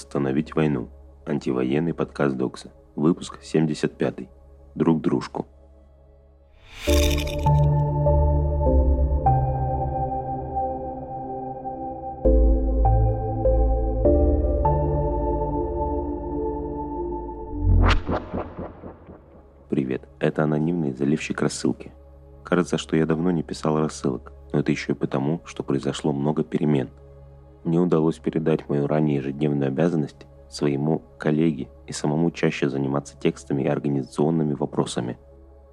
Остановить войну. Антивоенный подкаст Докса. Выпуск 75. Друг дружку. Привет, это анонимный заливщик рассылки. Кажется, что я давно не писал рассылок, но это еще и потому, что произошло много перемен – мне удалось передать мою ранее ежедневную обязанность своему коллеге и самому чаще заниматься текстами и организационными вопросами.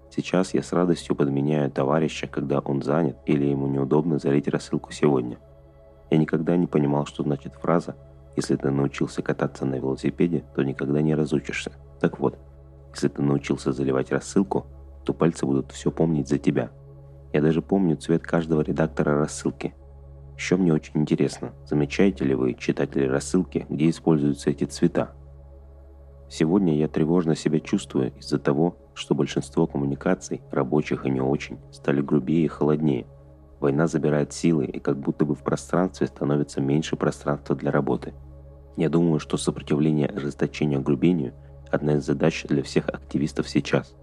Сейчас я с радостью подменяю товарища, когда он занят или ему неудобно залить рассылку сегодня. Я никогда не понимал, что значит фраза «Если ты научился кататься на велосипеде, то никогда не разучишься». Так вот, если ты научился заливать рассылку, то пальцы будут все помнить за тебя. Я даже помню цвет каждого редактора рассылки – еще мне очень интересно, замечаете ли вы, читатели рассылки, где используются эти цвета? Сегодня я тревожно себя чувствую из-за того, что большинство коммуникаций, рабочих и не очень, стали грубее и холоднее. Война забирает силы, и как будто бы в пространстве становится меньше пространства для работы. Я думаю, что сопротивление ожесточению огрубению – одна из задач для всех активистов сейчас.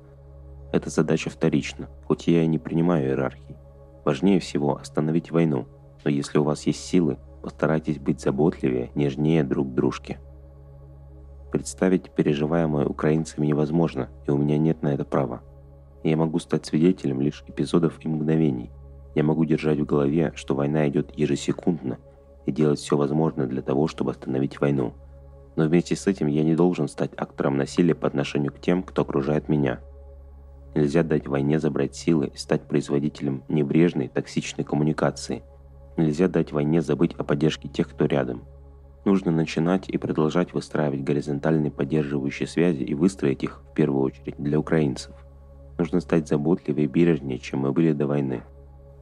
Эта задача вторична, хоть я и не принимаю иерархии. Важнее всего остановить войну – но если у вас есть силы, постарайтесь быть заботливее, нежнее друг дружке. Представить переживаемое украинцами невозможно, и у меня нет на это права. Я могу стать свидетелем лишь эпизодов и мгновений. Я могу держать в голове, что война идет ежесекундно, и делать все возможное для того, чтобы остановить войну. Но вместе с этим я не должен стать актором насилия по отношению к тем, кто окружает меня. Нельзя дать войне забрать силы и стать производителем небрежной, токсичной коммуникации – Нельзя дать войне забыть о поддержке тех, кто рядом. Нужно начинать и продолжать выстраивать горизонтальные поддерживающие связи и выстроить их, в первую очередь, для украинцев. Нужно стать заботливее и бережнее, чем мы были до войны.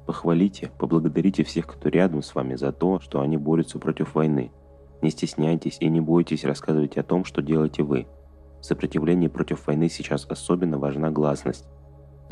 Похвалите, поблагодарите всех, кто рядом с вами за то, что они борются против войны. Не стесняйтесь и не бойтесь рассказывать о том, что делаете вы. В сопротивлении против войны сейчас особенно важна гласность.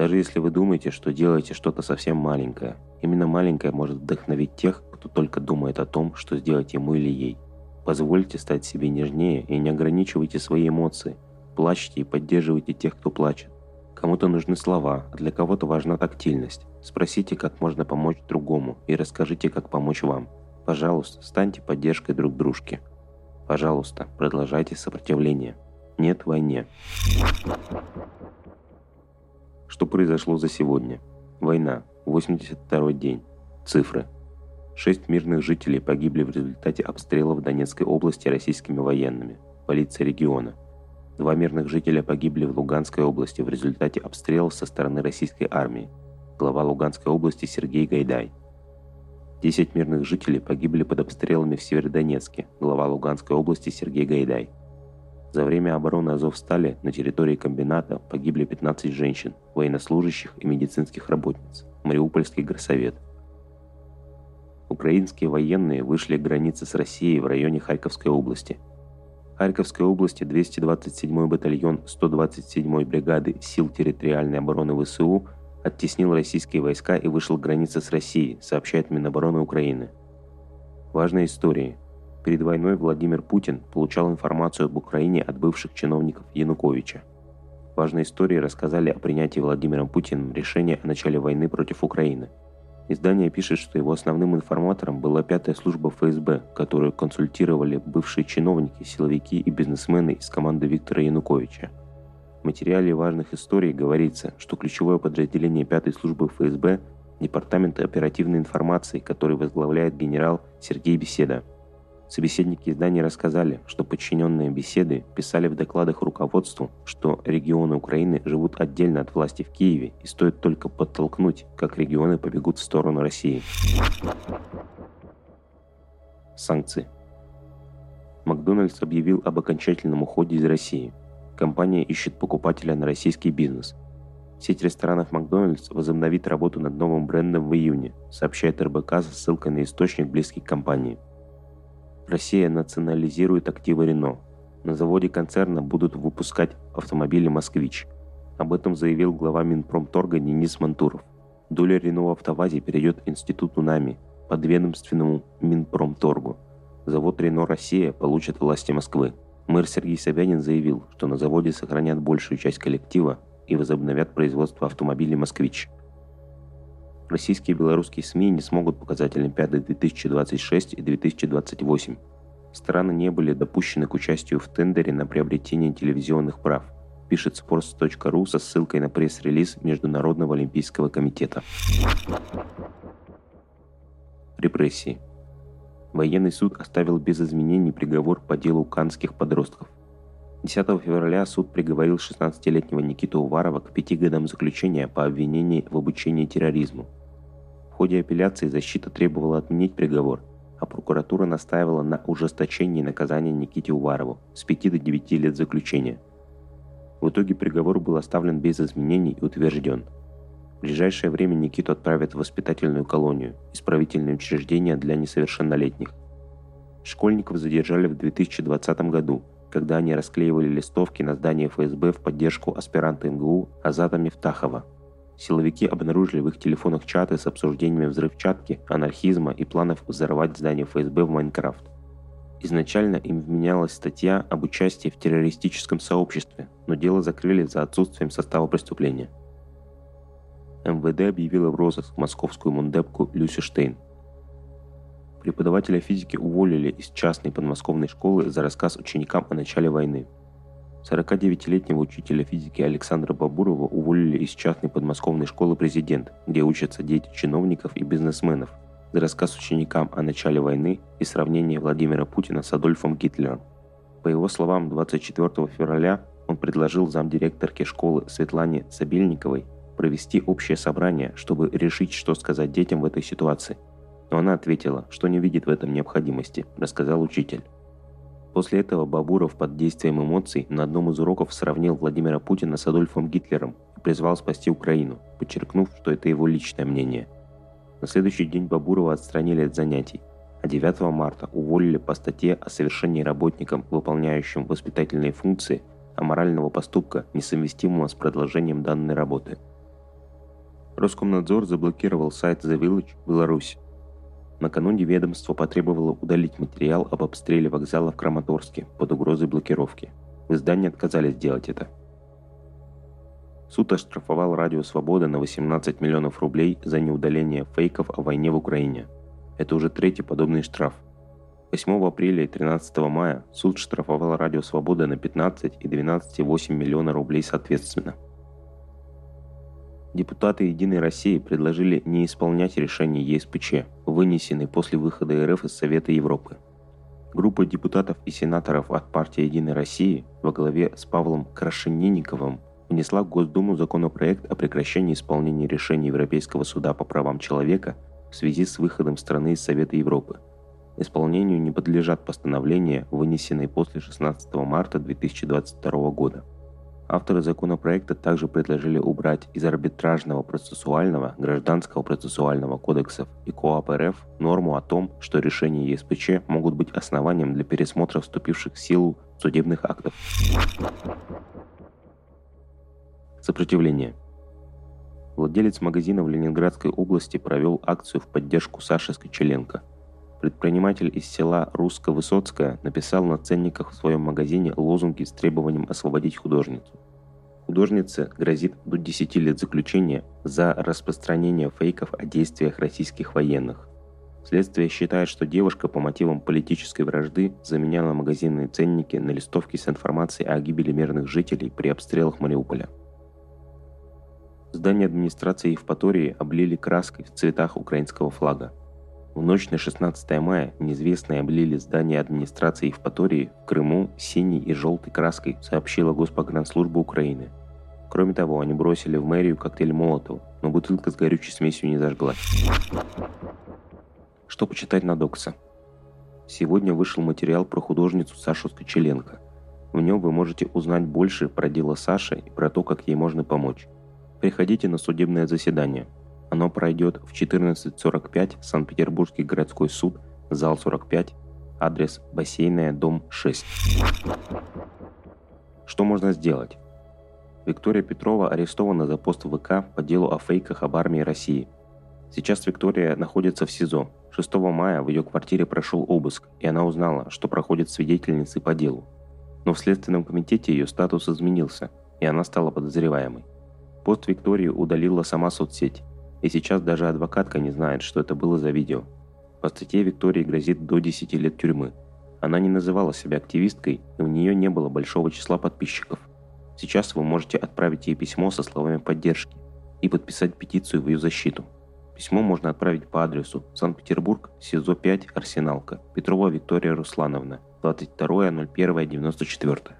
Даже если вы думаете, что делаете что-то совсем маленькое, именно маленькое может вдохновить тех, кто только думает о том, что сделать ему или ей. Позвольте стать себе нежнее и не ограничивайте свои эмоции. Плачьте и поддерживайте тех, кто плачет. Кому-то нужны слова, а для кого-то важна тактильность. Спросите, как можно помочь другому, и расскажите, как помочь вам. Пожалуйста, станьте поддержкой друг дружки. Пожалуйста, продолжайте сопротивление. Нет войне. Что произошло за сегодня? Война. 82 день. Цифры. Шесть мирных жителей погибли в результате обстрелов в Донецкой области российскими военными. Полиция региона. Два мирных жителя погибли в Луганской области в результате обстрелов со стороны российской армии. Глава Луганской области Сергей Гайдай. Десять мирных жителей погибли под обстрелами в Северодонецке. Глава Луганской области Сергей Гайдай. За время обороны Азовстали на территории комбината погибли 15 женщин, военнослужащих и медицинских работниц. Мариупольский горсовет. Украинские военные вышли к границе с Россией в районе Харьковской области. Харьковской области 227-й батальон 127-й бригады сил территориальной обороны ВСУ оттеснил российские войска и вышел к границе с Россией, сообщает Минобороны Украины. Важная история – Перед войной Владимир Путин получал информацию об Украине от бывших чиновников Януковича. Важные истории рассказали о принятии Владимиром Путиным решения о начале войны против Украины. Издание пишет, что его основным информатором была пятая служба ФСБ, которую консультировали бывшие чиновники, силовики и бизнесмены из команды Виктора Януковича. В материале важных историй говорится, что ключевое подразделение пятой службы ФСБ – Департамент оперативной информации, который возглавляет генерал Сергей Беседа – Собеседники издания рассказали, что подчиненные беседы писали в докладах руководству, что регионы Украины живут отдельно от власти в Киеве и стоит только подтолкнуть, как регионы побегут в сторону России. Санкции. Макдональдс объявил об окончательном уходе из России. Компания ищет покупателя на российский бизнес. Сеть ресторанов Макдональдс возобновит работу над новым брендом в июне, сообщает РБК со ссылкой на источник, близкий к компании – Россия национализирует активы Рено. На заводе концерна будут выпускать автомобили «Москвич». Об этом заявил глава Минпромторга Денис Мантуров. Доля Рено в автовазе перейдет институту НАМИ, подведомственному Минпромторгу. завод «Рено Россия» получит власти Москвы. Мэр Сергей Собянин заявил, что на заводе сохранят большую часть коллектива и возобновят производство автомобилей «Москвич». Российские и белорусские СМИ не смогут показать Олимпиады 2026 и 2028. Страны не были допущены к участию в тендере на приобретение телевизионных прав, пишет sports.ru со ссылкой на пресс-релиз Международного олимпийского комитета. Репрессии. Военный суд оставил без изменений приговор по делу канских подростков. 10 февраля суд приговорил 16-летнего Никиту Уварова к пяти годам заключения по обвинению в обучении терроризму – ходе апелляции защита требовала отменить приговор, а прокуратура настаивала на ужесточении наказания Никите Уварову с 5 до 9 лет заключения. В итоге приговор был оставлен без изменений и утвержден. В ближайшее время Никиту отправят в воспитательную колонию, исправительное учреждение для несовершеннолетних. Школьников задержали в 2020 году, когда они расклеивали листовки на здании ФСБ в поддержку аспиранта МГУ Азата Мифтахова – Силовики обнаружили в их телефонах чаты с обсуждениями взрывчатки, анархизма и планов взорвать здание ФСБ в Майнкрафт. Изначально им вменялась статья об участии в террористическом сообществе, но дело закрыли за отсутствием состава преступления. МВД объявила в розыск московскую мундепку Люси Штейн. Преподавателя физики уволили из частной подмосковной школы за рассказ ученикам о начале войны – 49-летнего учителя физики Александра Бабурова уволили из частной подмосковной школы «Президент», где учатся дети чиновников и бизнесменов, за рассказ ученикам о начале войны и сравнение Владимира Путина с Адольфом Гитлером. По его словам, 24 февраля он предложил замдиректорке школы Светлане Сабельниковой провести общее собрание, чтобы решить, что сказать детям в этой ситуации. Но она ответила, что не видит в этом необходимости, рассказал учитель. После этого Бабуров под действием эмоций на одном из уроков сравнил Владимира Путина с Адольфом Гитлером и призвал спасти Украину, подчеркнув, что это его личное мнение. На следующий день Бабурова отстранили от занятий, а 9 марта уволили по статье о совершении работникам, выполняющим воспитательные функции, аморального поступка, несовместимого с продолжением данной работы. Роскомнадзор заблокировал сайт The Village Беларусь Накануне ведомство потребовало удалить материал об обстреле вокзала в Краматорске под угрозой блокировки. В издании отказались сделать это. Суд оштрафовал Радио Свобода на 18 миллионов рублей за неудаление фейков о войне в Украине. Это уже третий подобный штраф. 8 апреля и 13 мая суд штрафовал Радио Свобода на 15 и 12,8 миллиона рублей соответственно – Депутаты «Единой России» предложили не исполнять решение ЕСПЧ, вынесенный после выхода РФ из Совета Европы. Группа депутатов и сенаторов от партии «Единой России» во главе с Павлом Крашенинниковым внесла в Госдуму законопроект о прекращении исполнения решений Европейского суда по правам человека в связи с выходом страны из Совета Европы. Исполнению не подлежат постановления, вынесенные после 16 марта 2022 года. Авторы законопроекта также предложили убрать из арбитражного процессуального, гражданского процессуального кодексов и КОАП РФ норму о том, что решения ЕСПЧ могут быть основанием для пересмотра вступивших в силу судебных актов. Сопротивление. Владелец магазина в Ленинградской области провел акцию в поддержку Саши Скочеленко. Предприниматель из села Русско-Высоцкое написал на ценниках в своем магазине лозунги с требованием освободить художницу. Художнице грозит до 10 лет заключения за распространение фейков о действиях российских военных. Следствие считает, что девушка по мотивам политической вражды заменяла магазинные ценники на листовки с информацией о гибели мирных жителей при обстрелах Мариуполя. Здание администрации Евпатории облили краской в цветах украинского флага. В ночь на 16 мая неизвестные облили здание администрации Евпатории в Крыму синей и желтой краской, сообщила Госпогранслужба Украины – Кроме того, они бросили в мэрию коктейль Молотова, но бутылка с горючей смесью не зажглась. Что почитать на Докса? Сегодня вышел материал про художницу Сашу Скочеленко. В нем вы можете узнать больше про дело Саши и про то, как ей можно помочь. Приходите на судебное заседание. Оно пройдет в 14.45 Санкт-Петербургский городской суд, зал 45, адрес Бассейная, дом 6. Что можно сделать? Виктория Петрова арестована за пост ВК по делу о фейках об армии России. Сейчас Виктория находится в СИЗО. 6 мая в ее квартире прошел обыск, и она узнала, что проходит свидетельницей по делу. Но в Следственном комитете ее статус изменился, и она стала подозреваемой. Пост Виктории удалила сама соцсеть, и сейчас даже адвокатка не знает, что это было за видео. По статье Виктории грозит до 10 лет тюрьмы. Она не называла себя активисткой, и у нее не было большого числа подписчиков. Сейчас вы можете отправить ей письмо со словами поддержки и подписать петицию в ее защиту. Письмо можно отправить по адресу Санкт-Петербург, СИЗО 5, Арсеналка, Петрова Виктория Руслановна, 22.01.94.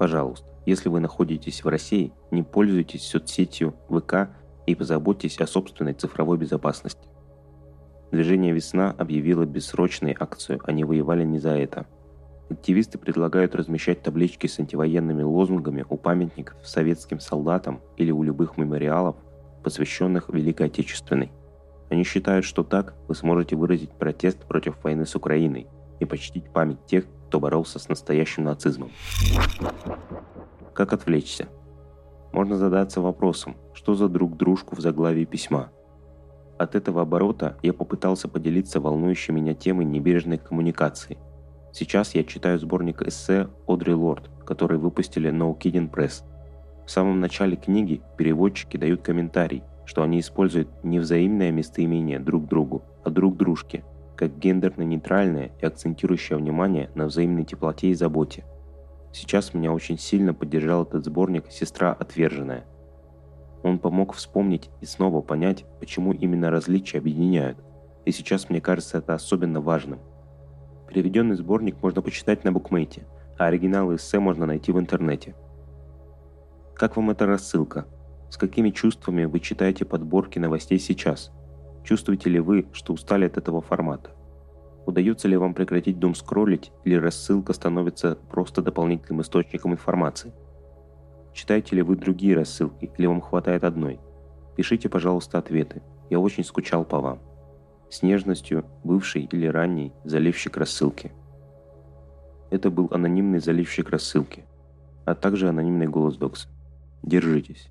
Пожалуйста, если вы находитесь в России, не пользуйтесь соцсетью ВК и позаботьтесь о собственной цифровой безопасности. Движение «Весна» объявило бессрочную акцию, они воевали не за это. Активисты предлагают размещать таблички с антивоенными лозунгами у памятников советским солдатам или у любых мемориалов, посвященных Великой Отечественной. Они считают, что так вы сможете выразить протест против войны с Украиной и почтить память тех, кто боролся с настоящим нацизмом. Как отвлечься? Можно задаться вопросом, что за друг дружку в заглавии письма. От этого оборота я попытался поделиться волнующей меня темой небережной коммуникации. Сейчас я читаю сборник эссе Одри Лорд, который выпустили No Kidding Press. В самом начале книги переводчики дают комментарий, что они используют не взаимное местоимение друг другу, а друг дружке, как гендерно-нейтральное и акцентирующее внимание на взаимной теплоте и заботе – Сейчас меня очень сильно поддержал этот сборник «Сестра отверженная». Он помог вспомнить и снова понять, почему именно различия объединяют. И сейчас мне кажется это особенно важным. Переведенный сборник можно почитать на букмейте, а оригиналы эссе можно найти в интернете. Как вам эта рассылка? С какими чувствами вы читаете подборки новостей сейчас? Чувствуете ли вы, что устали от этого формата? Удается ли вам прекратить дом скроллить или рассылка становится просто дополнительным источником информации? Читаете ли вы другие рассылки или вам хватает одной? Пишите, пожалуйста, ответы. Я очень скучал по вам. С нежностью, бывший или ранний заливщик рассылки. Это был анонимный заливщик рассылки, а также анонимный голос Докса. Держитесь.